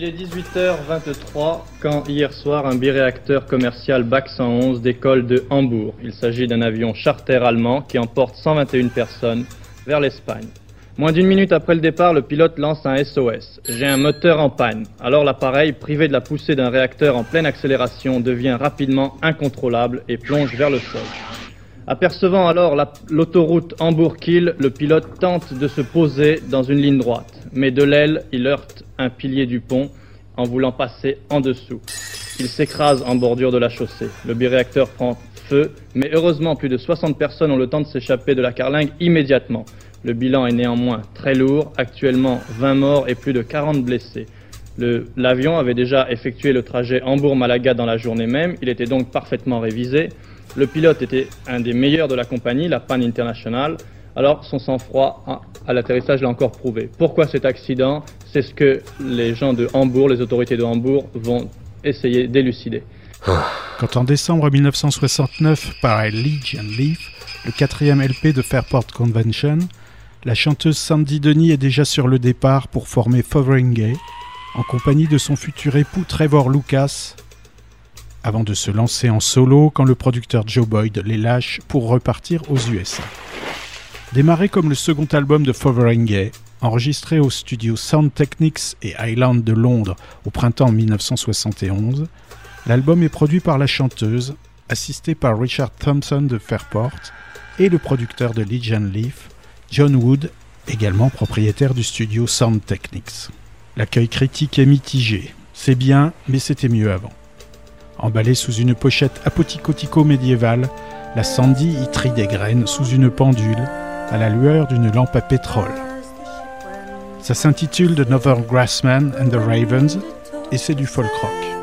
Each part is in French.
Il est 18h23 quand hier soir un biréacteur commercial BAC 111 décolle de Hambourg. Il s'agit d'un avion charter allemand qui emporte 121 personnes vers l'Espagne. Moins d'une minute après le départ, le pilote lance un SOS. J'ai un moteur en panne. Alors l'appareil, privé de la poussée d'un réacteur en pleine accélération, devient rapidement incontrôlable et plonge vers le sol. Apercevant alors l'autoroute Hambourg-Kiel, le pilote tente de se poser dans une ligne droite. Mais de l'aile, il heurte un pilier du pont en voulant passer en dessous. Il s'écrase en bordure de la chaussée. Le biréacteur prend feu, mais heureusement plus de 60 personnes ont le temps de s'échapper de la carlingue immédiatement. Le bilan est néanmoins très lourd, actuellement 20 morts et plus de 40 blessés. L'avion avait déjà effectué le trajet Hambourg-Malaga dans la journée même, il était donc parfaitement révisé. Le pilote était un des meilleurs de la compagnie, la Pan International, alors son sang-froid à l'atterrissage l'a encore prouvé. Pourquoi cet accident? C'est ce que les gens de Hambourg, les autorités de Hambourg, vont essayer d'élucider. Quand en décembre 1969 paraît Legion Leaf, le quatrième LP de Fairport Convention, la chanteuse Sandy Denis est déjà sur le départ pour former Fotheringay, en compagnie de son futur époux Trevor Lucas, avant de se lancer en solo quand le producteur Joe Boyd les lâche pour repartir aux USA. Démarré comme le second album de Fotheringay, enregistré au studio Sound Technics et Island de Londres au printemps 1971, l'album est produit par la chanteuse, assistée par Richard Thompson de Fairport et le producteur de Legion Leaf, John Wood, également propriétaire du studio Sound Technics. L'accueil critique est mitigé. C'est bien, mais c'était mieux avant. Emballée sous une pochette apoticotico médiévale, la Sandy y trie des graines sous une pendule à la lueur d'une lampe à pétrole. Ça s'intitule The Northern Grassman and the Ravens et c'est du folk rock.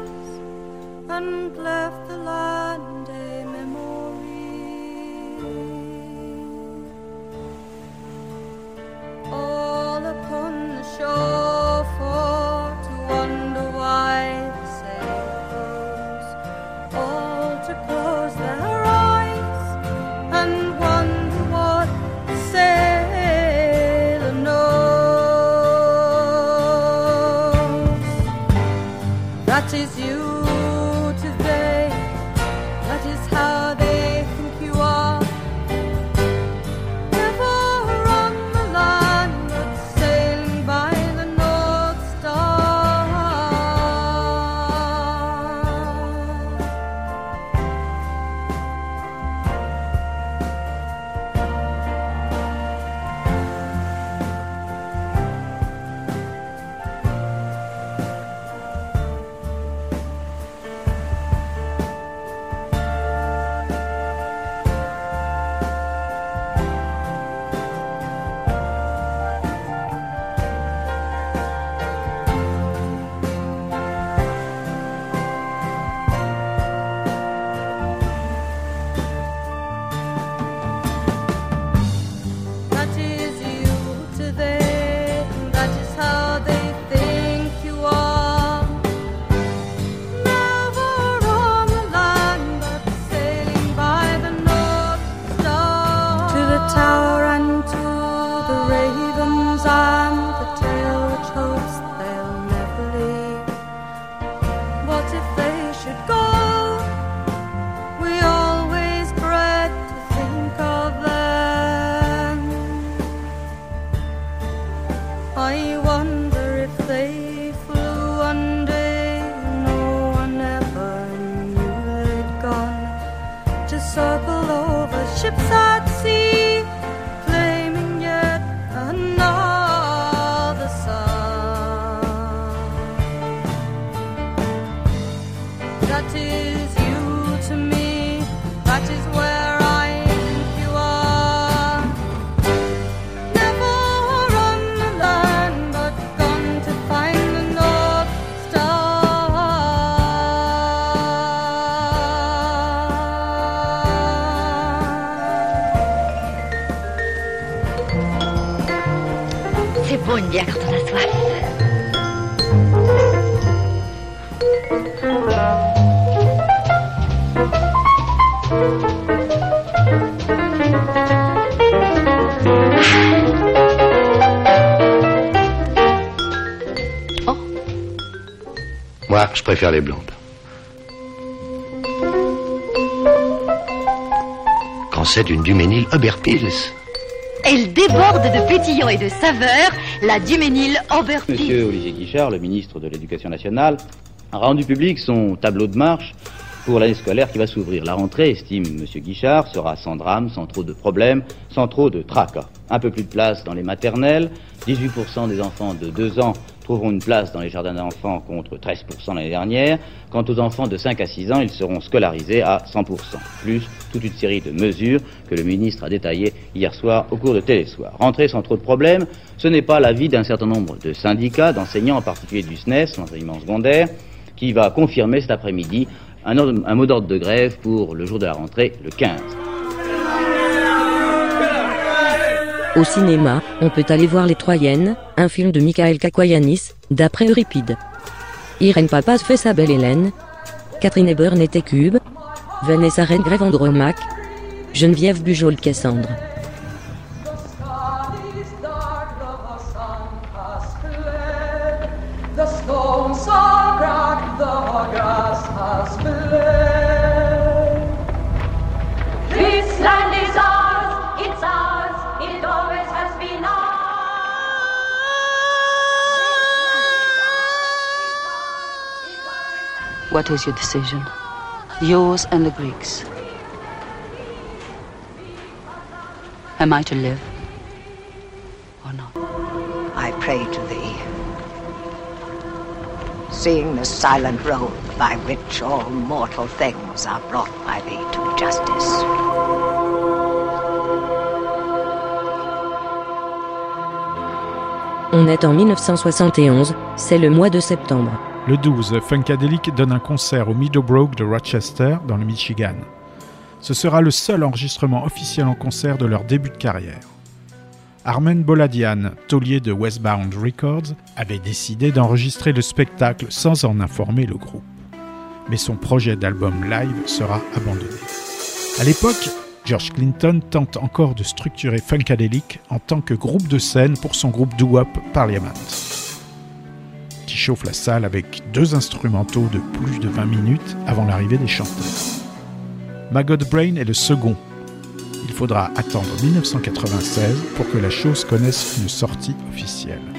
Oh. Moi, je préfère les blondes. Quand c'est d'une Duménil Oberpils. Elle déborde de pétillants et de saveurs, la Duménil Oberpils. Monsieur Olivier Guichard, le ministre de l'Éducation nationale, rendu public son tableau de marche pour l'année scolaire qui va s'ouvrir. La rentrée, estime M. Guichard, sera sans drame, sans trop de problèmes, sans trop de tracas. Un peu plus de place dans les maternelles, 18% des enfants de 2 ans trouveront une place dans les jardins d'enfants contre 13% l'année dernière. Quant aux enfants de 5 à 6 ans, ils seront scolarisés à 100%, plus toute une série de mesures que le ministre a détaillées hier soir au cours de Télésoir. Rentrée sans trop de problèmes, ce n'est pas l'avis d'un certain nombre de syndicats, d'enseignants, en particulier du SNES, l'enseignement secondaire, qui va confirmer cet après-midi un, mot d'ordre de grève pour le jour de la rentrée, le 15. Au cinéma, on peut aller voir Les Troyennes, un film de Michael Kakouyanis, d'après Euripide. Irène Papas fait sa belle Hélène. Catherine Eber était Cube. Vanessa Redgrave Andromaque. Geneviève Bujol Cassandre. What is your decision? Yours and the Greeks. Am I to live or not? I pray to thee. Seeing the silent road by which all mortal things are brought by thee to justice. On est en 1971, c'est le mois de septembre. Le 12, Funkadelic donne un concert au Meadowbrook de Rochester, dans le Michigan. Ce sera le seul enregistrement officiel en concert de leur début de carrière. Armen Boladian, taulier de Westbound Records, avait décidé d'enregistrer le spectacle sans en informer le groupe. Mais son projet d'album live sera abandonné. À l'époque, George Clinton tente encore de structurer Funkadelic en tant que groupe de scène pour son groupe doo-wop Parliament, chauffe la salle avec deux instrumentaux de plus de 20 minutes avant l'arrivée des chanteurs. Maggot Brain est le second. Il faudra attendre 1996 pour que la chose connaisse une sortie officielle.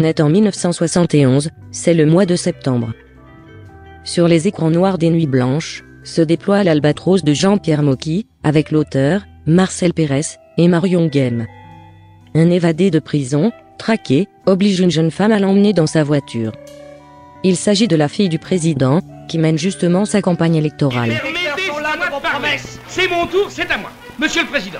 On est en 1971, c'est le mois de septembre. Sur les écrans noirs des nuits blanches, se déploie l'Albatros de Jean-Pierre Mocky, avec l'auteur, Marcel Pérez, et Marion Game. Un évadé de prison, traqué, oblige une jeune femme à l'emmener dans sa voiture. Il s'agit de la fille du président, qui mène justement sa campagne électorale. C'est mon tour, c'est à moi. Monsieur le Président,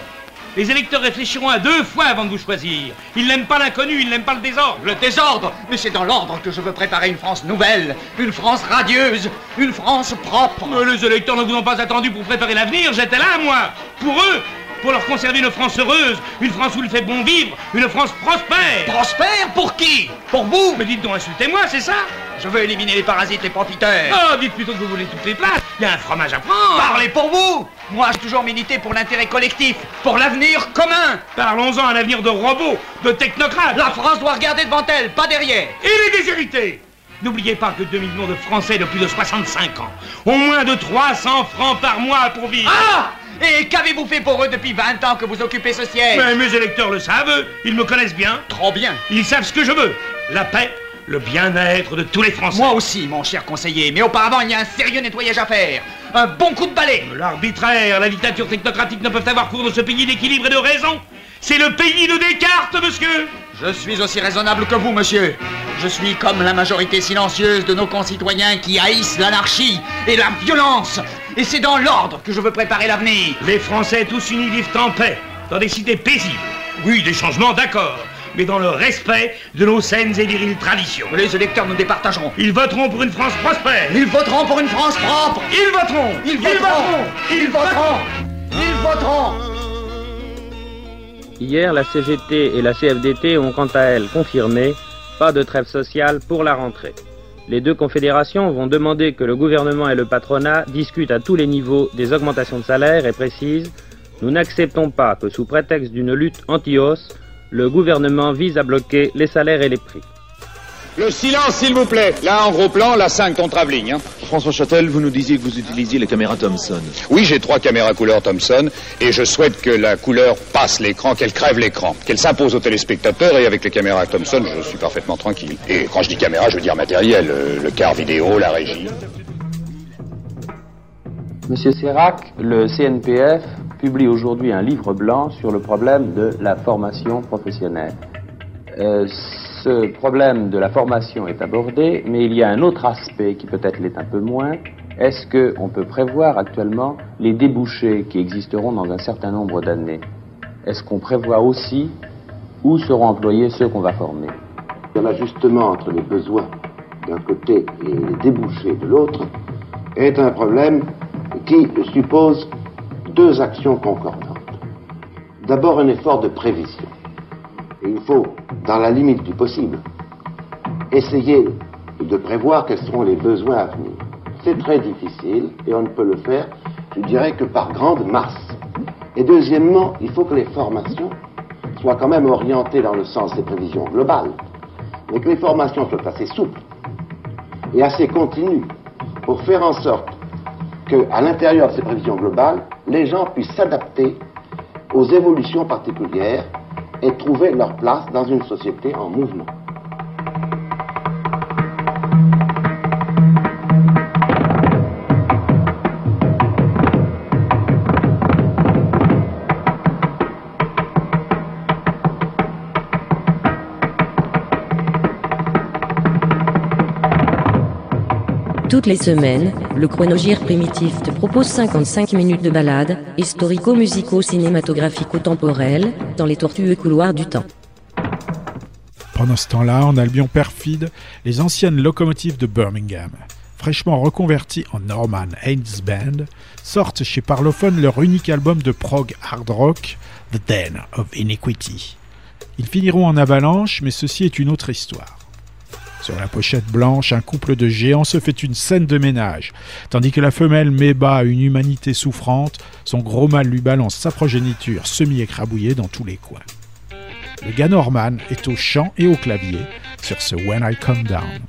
les électeurs réfléchiront à deux fois avant de vous choisir. Ils n'aiment pas l'inconnu, ils n'aiment pas le désordre. Le désordre Mais c'est dans l'ordre que je veux préparer une France nouvelle, une France radieuse, une France propre. Mais les électeurs ne vous ont pas attendu pour préparer l'avenir, j'étais là, moi. Pour eux, pour leur conserver une France heureuse, une France où il fait bon vivre, une France prospère. Prospère Pour qui? Pour vous? Mais dites donc, insultez-moi, c'est ça? Je veux éliminer les parasites, les profiteurs. Oh, dites plutôt que vous voulez toutes les places. Il y a un fromage à prendre. Parlez pour vous Moi, j'ai toujours milité pour l'intérêt collectif, pour l'avenir commun. Parlons-en un avenir de robots, de technocrates. La France doit regarder devant elle, pas derrière. Et les déshérités N'oubliez pas que 2 millions de Français de plus de 65 ans ont moins de 300 francs par mois pour vivre. Ah Et qu'avez-vous fait pour eux depuis 20 ans que vous occupez ce siège? Mais mes électeurs le savent, ils me connaissent bien. Trop bien. Ils savent ce que je veux. La paix, le bien-être de tous les Français. Moi aussi, mon cher conseiller, mais auparavant, il y a un sérieux nettoyage à faire. Un bon coup de balai. L'arbitraire, la dictature technocratique ne peuvent avoir cours dans ce pays d'équilibre et de raison. C'est le pays de Descartes, monsieur. Je suis aussi raisonnable que vous, monsieur. Je suis comme la majorité silencieuse de nos concitoyens qui haïssent l'anarchie et la violence. Et c'est dans l'ordre que je veux préparer l'avenir. Les Français tous unis vivent en paix, dans des cités paisibles. Oui, des changements, d'accord. Mais dans le respect de nos saines et viriles traditions. Les électeurs nous départageront. Ils voteront pour une France prospère. Ils voteront pour une France propre. Ils voteront. Ils voteront. Ils voteront. Ils voteront. Hier, la CGT et la CFDT ont quant à elles confirmé pas de trêve sociale pour la rentrée. Les deux confédérations vont demander que le gouvernement et le patronat discutent à tous les niveaux des augmentations de salaire et précisent Nous n'acceptons pas que sous prétexte d'une lutte anti-hausse, le gouvernement vise à bloquer les salaires et les prix. Le silence, s'il vous plaît. Là, en gros plan, la 5, ton travelling. Hein. François Châtel, vous nous disiez que vous utilisiez les caméras Thomson. Oui, j'ai trois caméras couleur Thomson et je souhaite que la couleur passe l'écran, qu'elle crève l'écran, qu'elle s'impose aux téléspectateurs et avec les caméras Thomson, je suis parfaitement tranquille. Et quand je dis caméra, je veux dire matériel, euh, le quart vidéo, la régie. Monsieur Sérac, le CNPF publie aujourd'hui un livre blanc sur le problème de la formation professionnelle. Euh, ce problème de la formation est abordé, mais il y a un autre aspect qui peut-être l'est un peu moins. Est-ce qu'on peut prévoir actuellement les débouchés qui existeront dans un certain nombre d'années? Est-ce qu'on prévoit aussi où seront employés ceux qu'on va former? L'ajustement entre les besoins d'un côté et les débouchés de l'autre est un problème qui suppose deux actions concordantes. D'abord un effort de prévision. Et il faut, dans la limite du possible, essayer de prévoir quels seront les besoins à venir. C'est très difficile et on ne peut le faire, je dirais, que par grande masse. Et deuxièmement, il faut que les formations soient quand même orientées dans le sens des prévisions globales, mais que les formations soient assez souples et assez continues pour faire en sorte qu'à l'intérieur de ces prévisions globales, les gens puissent s'adapter aux évolutions particulières et trouver leur place dans une société en mouvement. Toutes les semaines, le chronogire primitif te propose 55 minutes de balade, historico-musico-cinématographico-temporelle, dans les tortueux couloirs du temps. Pendant ce temps-là, en Albion perfide, les anciennes locomotives de Birmingham, fraîchement reconverties en Norman Haynes Band, sortent chez Parlophone leur unique album de prog hard rock, The Den of Iniquity. Ils finiront en avalanche, mais ceci est une autre histoire. Sur la pochette blanche, un couple de géants se fait une scène de ménage, tandis que la femelle met bas une humanité souffrante, son gros mâle lui balance sa progéniture semi-écrabouillée dans tous les coins. Le gars Norman est au chant et au clavier sur ce When I Come Down.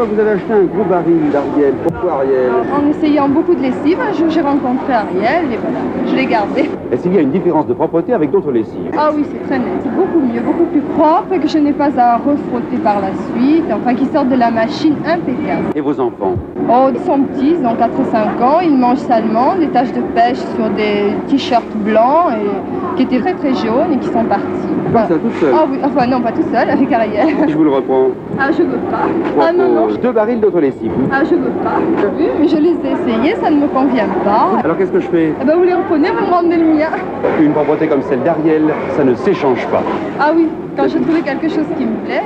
Que vous avez acheté un gros baril d'Ariel. Pourquoi Ariel? En essayant beaucoup de lessive, un jour j'ai rencontré Ariel et voilà, je l'ai gardé. Est-ce qu'il y a une différence de propreté avec d'autres lessives? Ah oui, c'est très net. C'est beaucoup mieux, beaucoup plus propre et que je n'ai pas à refrotter par la suite. Enfin, qui sortent de la machine impeccable. Et vos enfants? Oh, ils sont petits, ils ont 4 et 5 ans. Ils mangent salement des taches de pêche sur des t-shirts blancs et qui étaient très très jaunes et qui sont partis. Pas ça tout seul? Ah oui, enfin non, pas tout seul, avec Ariel. Je vous le reprends. Ah, je veux pas. Ah non, non. Deux barils d'autres lessives. Ah, je veux pas. Oui, mais je les ai essayés, ça ne me convient pas. Alors qu'est-ce que je fais Eh ben, vous les reprenez, vous me rendez le mien. Une propreté comme celle d'Ariel, ça ne s'échange pas. Ah oui, quand je trouvais quelque chose qui me plaît.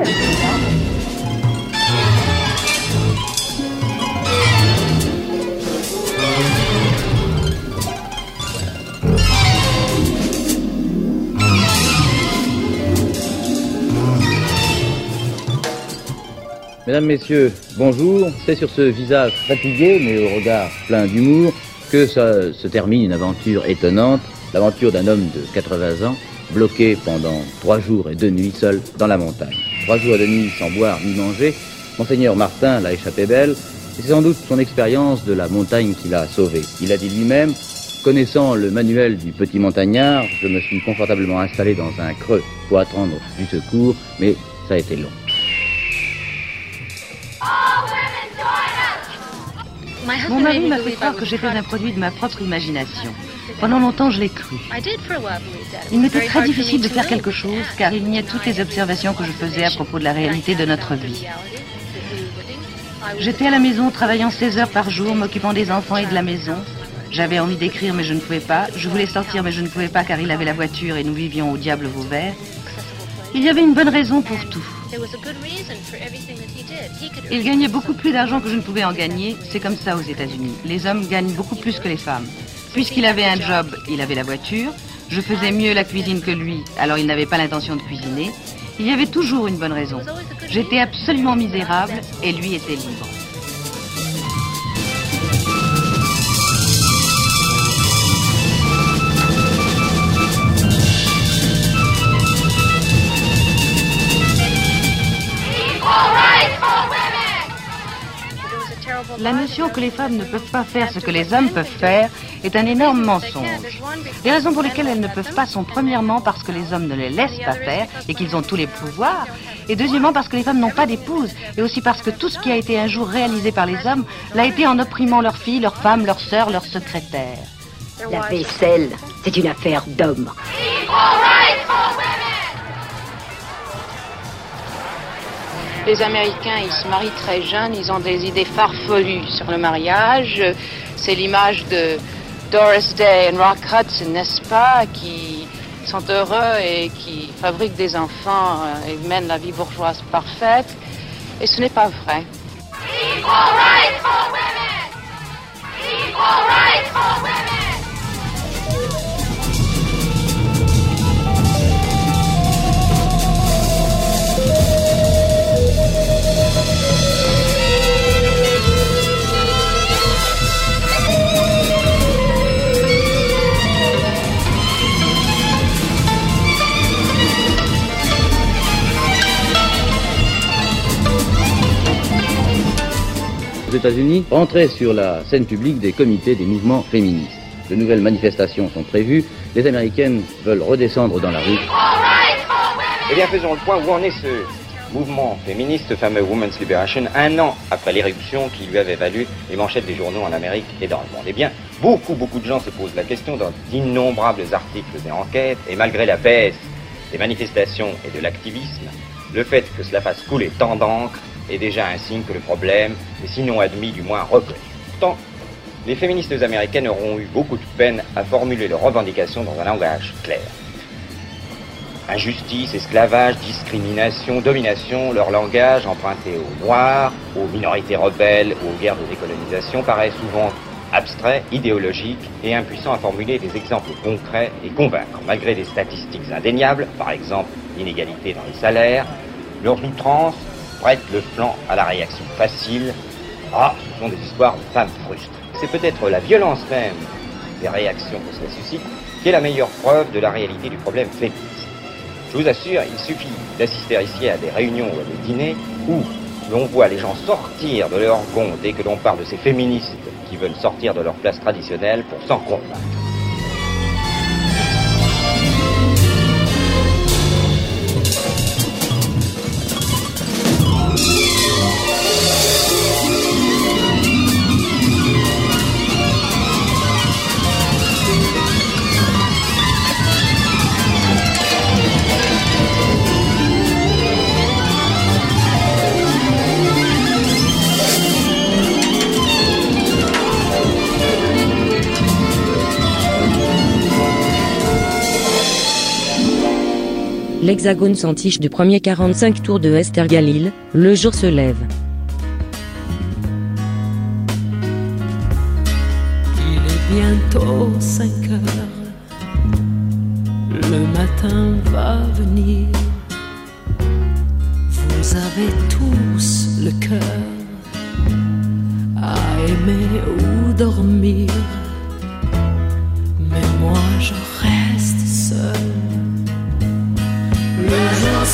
Mesdames, Messieurs, bonjour. C'est sur ce visage fatigué, mais au regard plein d'humour, que se termine une aventure étonnante, l'aventure d'un homme de 80 ans, bloqué pendant trois jours et deux nuits seul dans la montagne. Trois jours et deux nuits sans boire ni manger. Monseigneur Martin l'a échappé belle, et c'est sans doute son expérience de la montagne qui l'a sauvé. Il a dit lui-même, connaissant le manuel du petit montagnard, je me suis confortablement installé dans un creux pour attendre du secours, mais ça a été long. Mon mari m'a fait croire que j'étais un produit de ma propre imagination. Pendant longtemps, je l'ai cru. Il m'était très difficile de faire quelque chose car il niait toutes les observations que je faisais à propos de la réalité de notre vie. J'étais à la maison travaillant 16 heures par jour, m'occupant des enfants et de la maison. J'avais envie d'écrire mais je ne pouvais pas. Je voulais sortir mais je ne pouvais pas car il avait la voiture et nous vivions au diable Vauvert. Il y avait une bonne raison pour tout. Il gagnait beaucoup plus d'argent que je ne pouvais en gagner. C'est comme ça aux États-Unis. Les hommes gagnent beaucoup plus que les femmes. Puisqu'il avait un job, il avait la voiture. Je faisais mieux la cuisine que lui, alors il n'avait pas l'intention de cuisiner. Il y avait toujours une bonne raison. J'étais absolument misérable et lui était libre. La notion que les femmes ne peuvent pas faire ce que les hommes peuvent faire est un énorme mensonge. Les raisons pour lesquelles elles ne peuvent pas sont premièrement parce que les hommes ne les laissent pas faire et qu'ils ont tous les pouvoirs, et deuxièmement parce que les femmes n'ont pas d'épouse, et aussi parce que tout ce qui a été un jour réalisé par les hommes l'a été en opprimant leurs filles, leurs femmes, leurs sœurs, leurs secrétaires. La vaisselle, c'est une affaire d'homme. Les Américains, ils se marient très jeunes, ils ont des idées farfelues sur le mariage. C'est l'image de Doris Day et Rock Hudson, n'est-ce pas, qui sont heureux et qui fabriquent des enfants euh, et mènent la vie bourgeoise parfaite. Et ce n'est pas vrai. Aux États-Unis, entraient sur la scène publique des comités des mouvements féministes. De nouvelles manifestations sont prévues. Les Américaines veulent redescendre dans la rue. Eh bien, faisons le point où en est ce mouvement féministe, ce fameux Women's Liberation, un an après l'éruption qui lui avait valu les manchettes des journaux en Amérique et dans le monde? Eh bien, beaucoup, beaucoup de gens se posent la question dans d'innombrables articles et enquêtes, et malgré la baisse des manifestations et de l'activisme, le fait que cela fasse couler tant d'encre est déjà un signe que le problème est sinon admis, du moins reconnu. Pourtant, les féministes américaines auront eu beaucoup de peine à formuler leurs revendications dans un langage clair. Injustice, esclavage, discrimination, domination, leur langage emprunté aux Noirs, aux minorités rebelles aux guerres de décolonisation paraît souvent abstrait, idéologique et impuissant à formuler des exemples concrets et convaincre. Malgré des statistiques indéniables, par exemple l'inégalité dans les salaires, leurs outrances prêtent le flanc à la réaction facile. Ah, ce sont des histoires de femmes frustres. C'est peut-être la violence même des réactions que cela suscite qui est la meilleure preuve de la réalité du problème féministe. Je vous assure, il suffit d'assister ici à des réunions ou à des dîners où, Mais on voit les gens sortir de leur gonds dès que l'on parle de ces féministes qui veulent sortir de leur place traditionnelle pour s'en convaincre. L'hexagone s'entiche du premier 45 tours de Esther Galil, le jour se lève. Il est bientôt 5 heures. Le matin va venir. Vous avez tous le cœur à aimer ou dormir. Mais moi je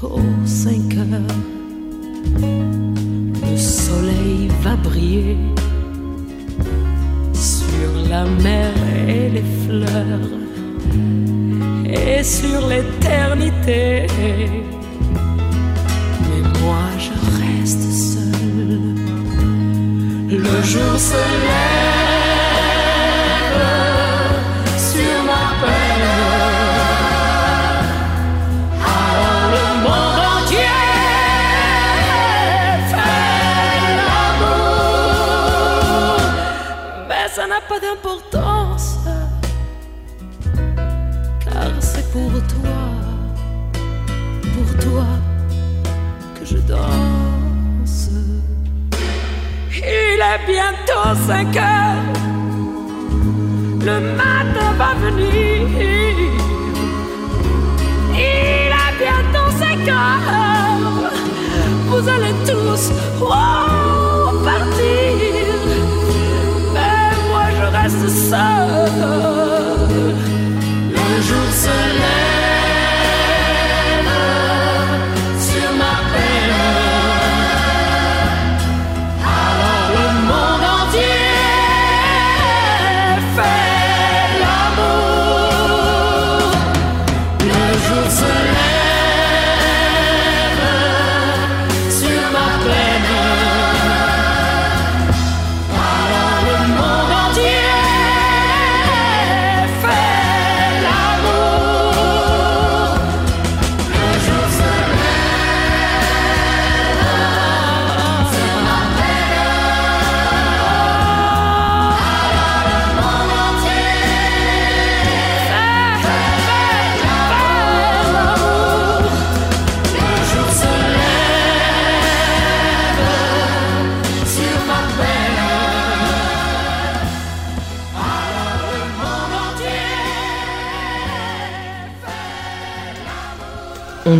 bientôt 5 heures. Le soleil va briller sur la mer et les fleurs et sur l'éternité. Mais moi je reste seul. Le jour se lève pas d'importance. Car c'est pour toi, pour toi que je danse. Il est bientôt 5 heures. Le matin va venir. Il est bientôt 5 heures. Vous allez tous oh, partir. Mais moi je reste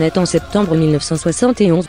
En septembre 1971.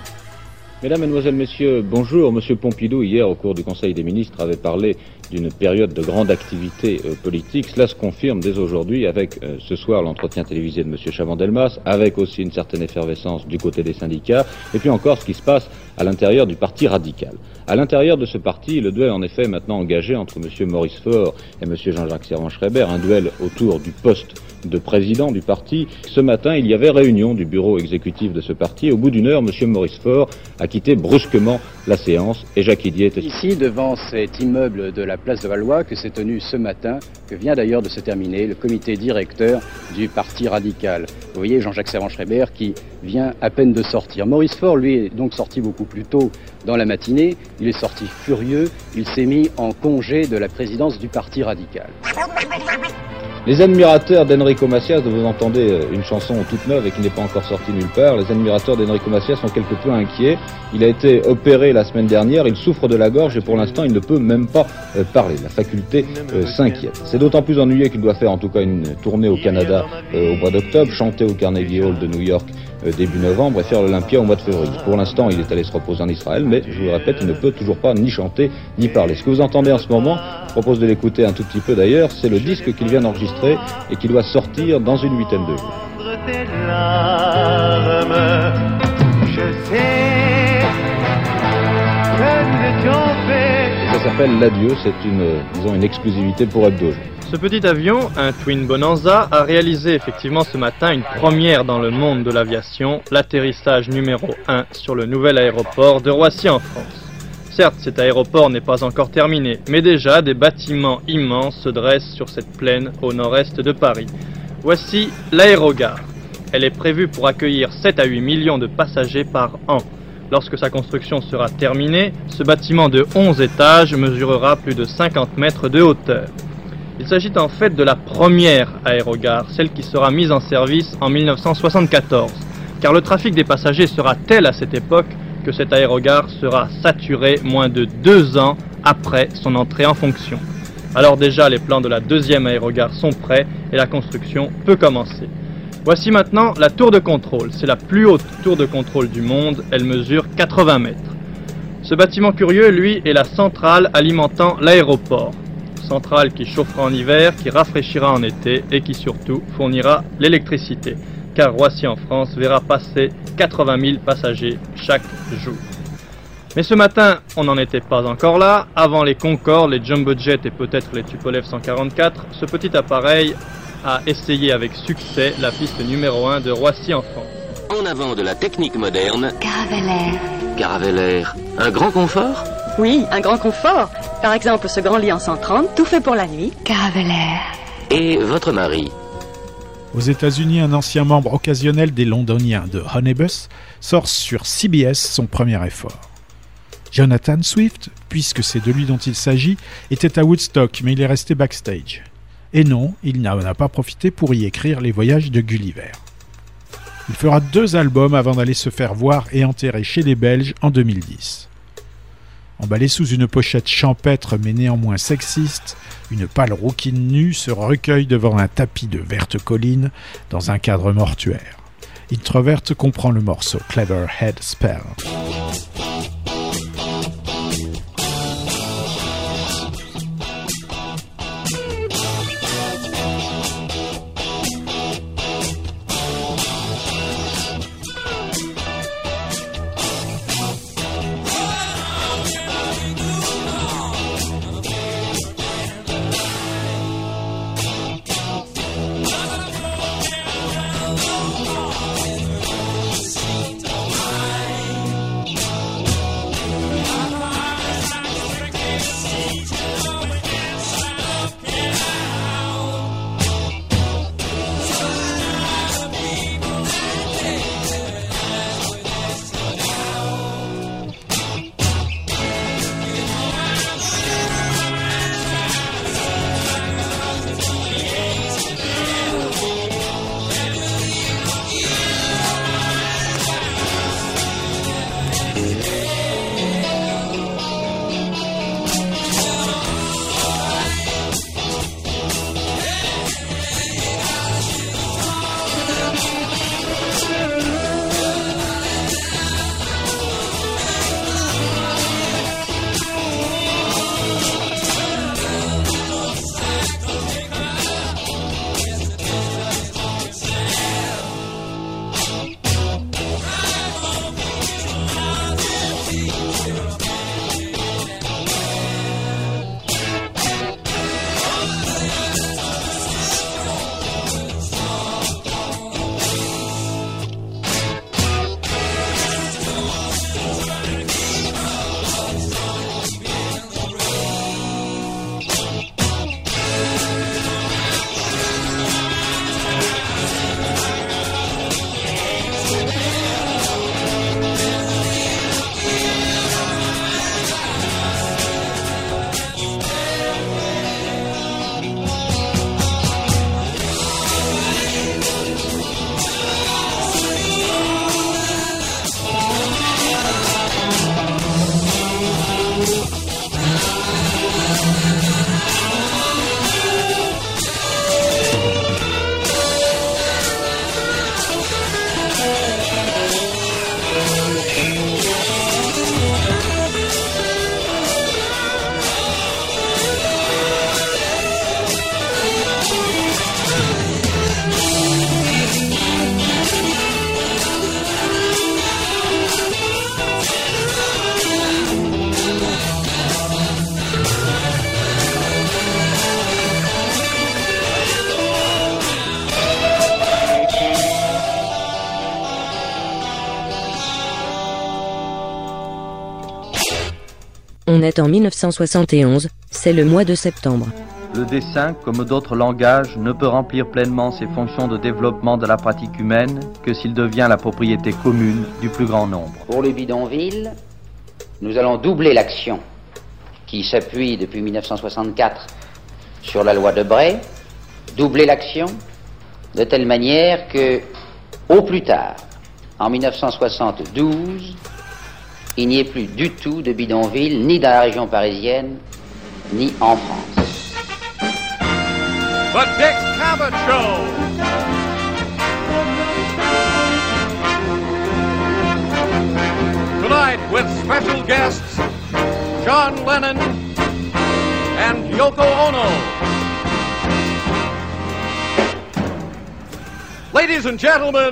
Mesdames, Mesdemoiselles, Messieurs, bonjour. Monsieur Pompidou, hier, au cours du Conseil des ministres, avait parlé d'une période de grande activité euh, politique. Cela se confirme dès aujourd'hui avec euh, ce soir l'entretien télévisé de Monsieur Chaban-Delmas, avec aussi une certaine effervescence du côté des syndicats, et puis encore ce qui se passe à l'intérieur du Parti radical. À l'intérieur de ce parti, le duel en effet maintenant engagé entre Monsieur Maurice Faure et Monsieur Jean-Jacques Servan-Schreiber, un duel autour du poste de président du parti. Ce matin, il y avait réunion du bureau exécutif de ce parti. Au bout d'une heure, Monsieur Maurice Faure a quitté brusquement la séance et Jacques Didier était Ici, devant cet immeuble de la place de Valois, que s'est tenu ce matin, que vient d'ailleurs de se terminer le comité directeur du Parti radical. Vous voyez Jean-Jacques Servan-Schreiber qui vient à peine de sortir. Maurice Faure, lui, est donc sorti beaucoup plus tôt dans la matinée. Il est sorti furieux. Il s'est mis en congé de la présidence du Parti radical. Les admirateurs d'Enrico Macias, vous entendez euh, une chanson toute neuve et qui n'est pas encore sortie nulle part, les admirateurs d'Enrico Macias sont quelque peu inquiets. Il a été opéré la semaine dernière, il souffre de la gorge et pour l'instant il ne peut même pas euh, parler. La faculté euh, s'inquiète. C'est d'autant plus ennuyé qu'il doit faire en tout cas une tournée au Canada au mois d'octobre, chanter au Carnegie Hall de New York début novembre et faire l'Olympia au mois de février. Pour l'instant, il est allé se reposer en Israël, mais je vous le répète, il ne peut toujours pas ni chanter ni parler. Ce que vous entendez en ce moment, je propose de l'écouter un tout petit peu d'ailleurs, c'est le disque qu'il vient d'enregistrer et qui doit sortir dans une huitaine de jours. S'appelle L'Adieu, c'est une, une exclusivité pour Hebdo. Ce petit avion, un Twin Bonanza, a réalisé effectivement ce matin une première dans le monde de l'aviation, l'atterrissage numéro 1 sur le nouvel aéroport de Roissy en France. Certes, cet aéroport n'est pas encore terminé, mais déjà des bâtiments immenses se dressent sur cette plaine au nord-est de Paris. Voici l'aérogare. Elle est prévue pour accueillir 7 à 8 millions de passagers par an. Lorsque sa construction sera terminée, ce bâtiment de 11 étages mesurera plus de 50 mètres de hauteur. Il s'agit en fait de la première aérogare, celle qui sera mise en service en 1974, car le trafic des passagers sera tel à cette époque que cette aérogare sera saturée moins de deux ans après son entrée en fonction. Alors déjà, les plans de la deuxième aérogare sont prêts et la construction peut commencer. Voici maintenant la tour de contrôle. C'est la plus haute tour de contrôle du monde. Elle mesure 80 mètres. Ce bâtiment curieux, lui, est la centrale alimentant l'aéroport. Centrale qui chauffera en hiver, qui rafraîchira en été et qui surtout fournira l'électricité. Car Roissy en France verra passer 80 000 passagers chaque jour. Mais ce matin, on n'en était pas encore là. Avant les Concorde, les Jumbo Jet et peut-être les Tupolev 144, ce petit appareil a essayé avec succès la piste numéro 1 de Roissy en France. En avant de la technique moderne, Caravelaire. Caravelaire. Un grand confort? Oui, un grand confort. Par exemple, ce grand lit en 130, tout fait pour la nuit. Caravelaire. Et votre mari? Aux États-Unis, un ancien membre occasionnel des Londoniens de Honeybus sort sur CBS son premier effort. Jonathan Swift, puisque c'est de lui dont il s'agit, était à Woodstock, mais il est resté backstage. Et non, il n'en a pas profité pour y écrire les voyages de Gulliver. Il fera deux albums avant d'aller se faire voir et enterrer chez les Belges en 2010. Emballé sous une pochette champêtre mais néanmoins sexiste, une pâle rouquine nue se recueille devant un tapis de verte colline dans un cadre mortuaire. Introvert comprend le morceau Clever Head Spell. En 1971, c'est le mois de septembre. Le dessin, comme d'autres langages, ne peut remplir pleinement ses fonctions de développement de la pratique humaine que s'il devient la propriété commune du plus grand nombre. Pour les bidonvilles, nous allons doubler l'action qui s'appuie depuis 1964 sur la loi de Bray, doubler l'action de telle manière que, au plus tard, en 1972, il n'y ait plus du tout de bidonville, ni dans la région parisienne, ni en France. The Dick Cavett Show. Tonight with special guests John Lennon and Yoko Ono. Ladies and gentlemen,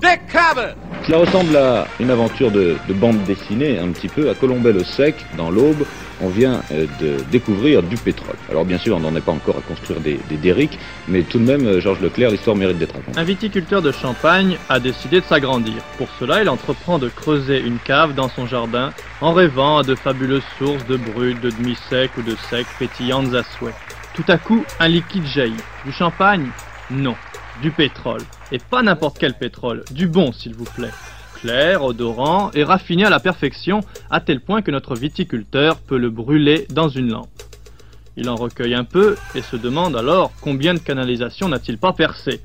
Dick Cavett. Cela ressemble à une aventure de, de bande dessinée, un petit peu, à Colombey-le-Sec, dans l'Aube, on vient euh, de découvrir du pétrole. Alors bien sûr, on n'en est pas encore à construire des, des derricks, mais tout de même, euh, Georges Leclerc, l'histoire mérite d'être racontée. Un viticulteur de Champagne a décidé de s'agrandir. Pour cela, il entreprend de creuser une cave dans son jardin en rêvant à de fabuleuses sources de brut, de demi-sec ou de sec pétillantes à souhait. Tout à coup, un liquide jaillit. Du champagne? Non. Du pétrole. Et pas n'importe quel pétrole. Du bon, s'il vous plaît. Clair, odorant et raffiné à la perfection, à tel point que notre viticulteur peut le brûler dans une lampe. Il en recueille un peu et se demande alors combien de canalisations n'a-t-il pas percé.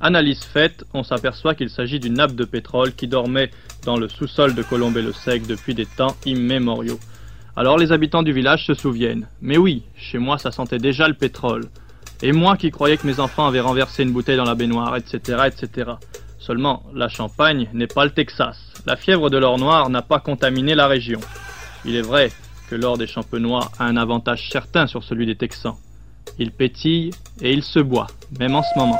Analyse faite, on s'aperçoit qu'il s'agit d'une nappe de pétrole qui dormait dans le sous-sol de Colombey-le-Sec depuis des temps immémoriaux. Alors les habitants du village se souviennent. Mais oui, chez moi ça sentait déjà le pétrole. Et moi qui croyais que mes enfants avaient renversé une bouteille dans la baignoire, etc., etc. Seulement, la Champagne n'est pas le Texas. La fièvre de l'or noir n'a pas contaminé la région. Il est vrai que l'or des champenois a un avantage certain sur celui des Texans. Il pétille et il se boit, même en ce moment.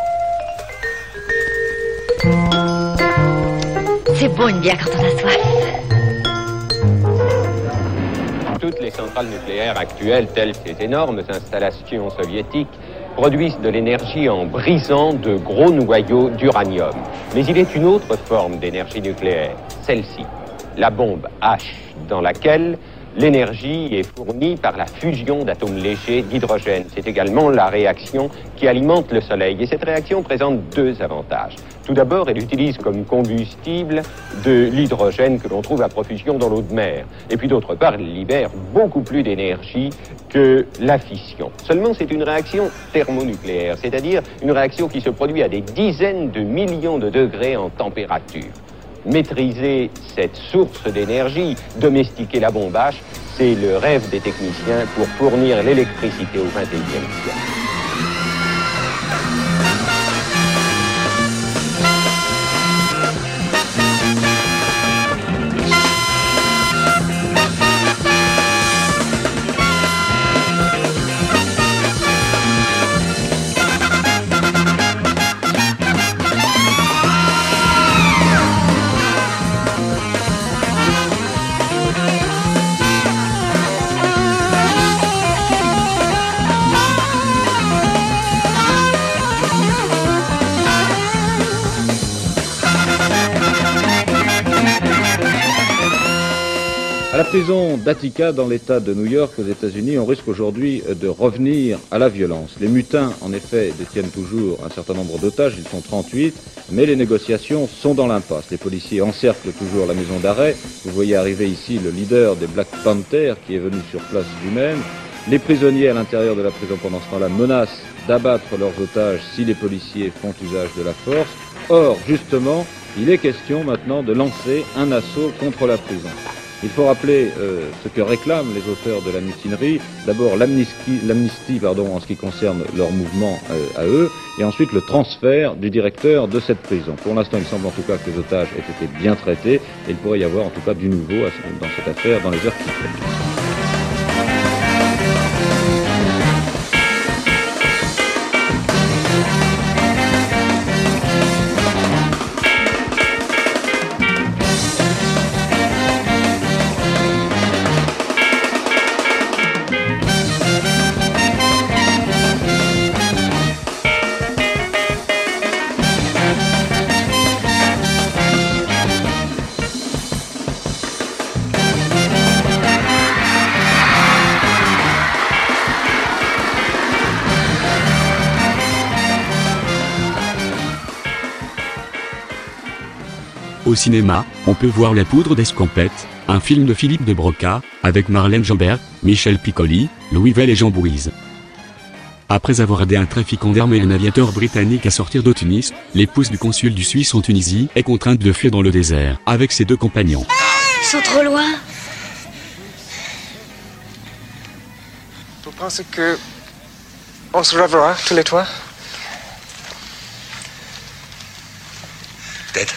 C'est bon une bière quand on a soif. Toutes les centrales nucléaires actuelles, telles ces énormes installations soviétiques, produisent de l'énergie en brisant de gros noyaux d'uranium. Mais il est une autre forme d'énergie nucléaire, celle-ci, la bombe H, dans laquelle l'énergie est fournie par la fusion d'atomes légers d'hydrogène. C'est également la réaction qui alimente le Soleil. Et cette réaction présente deux avantages. Tout d'abord, elle utilise comme combustible de l'hydrogène que l'on trouve à profusion dans l'eau de mer. Et puis d'autre part, elle libère beaucoup plus d'énergie que la fission. Seulement, c'est une réaction thermonucléaire, c'est-à-dire une réaction qui se produit à des dizaines de millions de degrés en température. Maîtriser cette source d'énergie, domestiquer la bombe H, c'est le rêve des techniciens pour fournir l'électricité au XXIe siècle. Prison d'Attica, dans l'État de New York, aux États-Unis, on risque aujourd'hui de revenir à la violence. Les mutins, en effet, détiennent toujours un certain nombre d'otages, ils sont 38, mais les négociations sont dans l'impasse. Les policiers encerclent toujours la maison d'arrêt. Vous voyez arriver ici le leader des Black Panthers qui est venu sur place lui-même. Les prisonniers à l'intérieur de la prison pendant ce temps-là menacent d'abattre leurs otages si les policiers font usage de la force. Or, justement, il est question maintenant de lancer un assaut contre la prison. Il faut rappeler euh, ce que réclament les auteurs de la mutinerie. D'abord l'amnistie, en ce qui concerne leur mouvement euh, à eux, et ensuite le transfert du directeur de cette prison. Pour l'instant, il semble en tout cas que les otages aient été bien traités, et il pourrait y avoir en tout cas du nouveau dans cette affaire dans les heures qui viennent. Au cinéma, on peut voir La poudre d'escampette, un film de Philippe de Broca, avec Marlène Jambert, Michel Piccoli, Louis Vell et Jean Bouise. Après avoir aidé un trafiquant d'armes et un aviateur britannique à sortir de Tunis, l'épouse du consul du Suisse en Tunisie est contrainte de fuir dans le désert, avec ses deux compagnons. Ils sont trop loin. Vous pensez que on se reverra tous les trois Peut-être.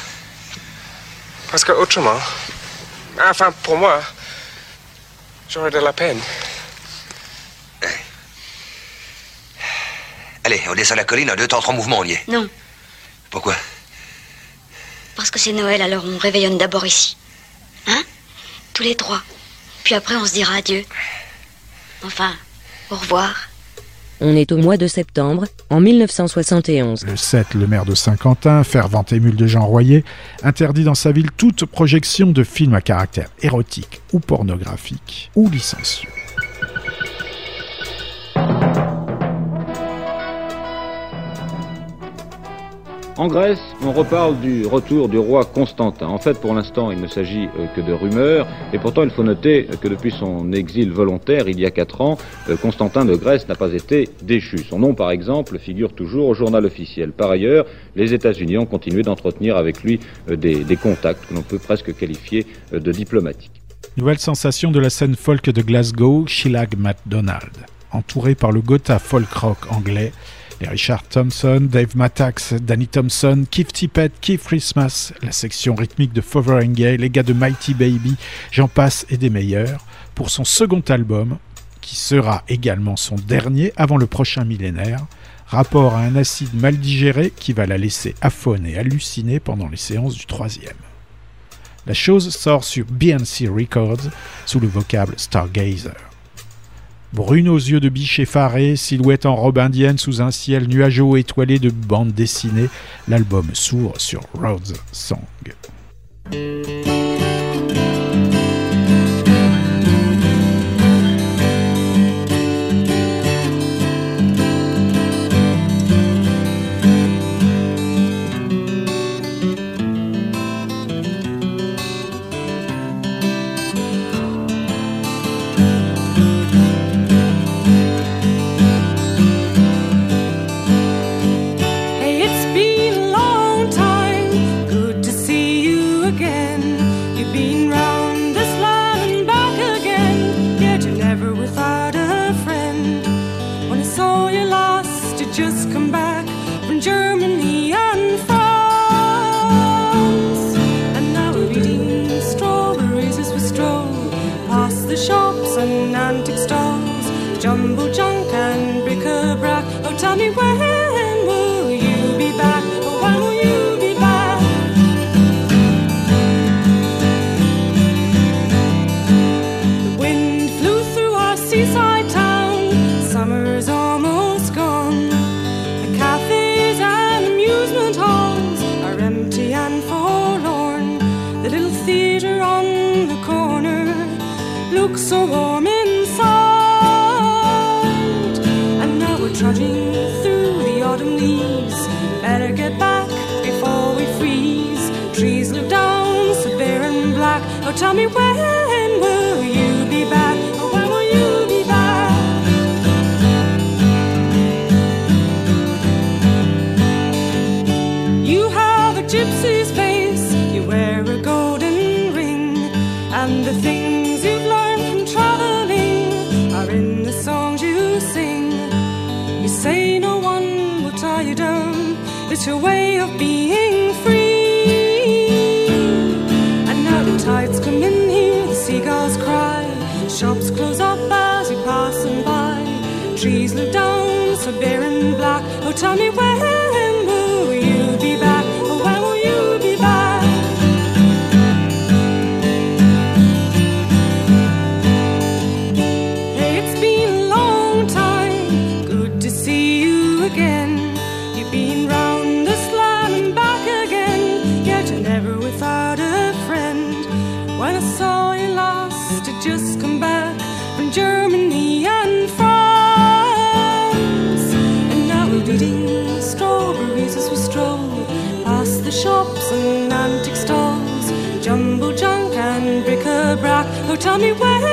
Parce que autrement, enfin pour moi, j'aurais de la peine. Allez, on descend la colline, en deux temps, trois mouvements, on y est. Non, Pourquoi? Parce que c'est Noël, alors on réveillonne d'abord ici. Hein? Tous les trois. Puis après, on se dira adieu. Enfin, au revoir. On est au mois de septembre, en 1971. Le 7, le maire de Saint-Quentin, fervent émule de Jean Royer, interdit dans sa ville toute projection de films à caractère érotique ou pornographique ou licencieux. En Grèce, on reparle du retour du roi Constantin. En fait, pour l'instant, il ne s'agit euh, que de rumeurs, et pourtant il faut noter que depuis son exil volontaire, il y a quatre ans, euh, Constantin de Grèce n'a pas été déchu. Son nom, par exemple, figure toujours au journal officiel. Par ailleurs, les États-Unis ont continué d'entretenir avec lui euh, des, contacts que l'on peut presque qualifier euh, de diplomatiques. Nouvelle sensation de la scène folk de Glasgow, Shelag MacDonald. Entouré par le Gotha folk rock anglais, Richard Thompson, Dave Mattax, Danny Thompson, Keith Tippett, Keith Christmas, la section rythmique de Fotheringay, les gars de Mighty Baby, j'en passe et des meilleurs, pour son second album, qui sera également son dernier avant le prochain millénaire, rapport à un acide mal digéré qui va la laisser aphone et halluciner pendant les séances du troisième. La chose sort sur BNC Records sous le vocable Stargazer. Brune aux yeux de biche effarée, silhouette en robe indienne sous un ciel nuageux étoilé de bandes dessinées, l'album s'ouvre sur Rhodes Song. Tell me when tell me where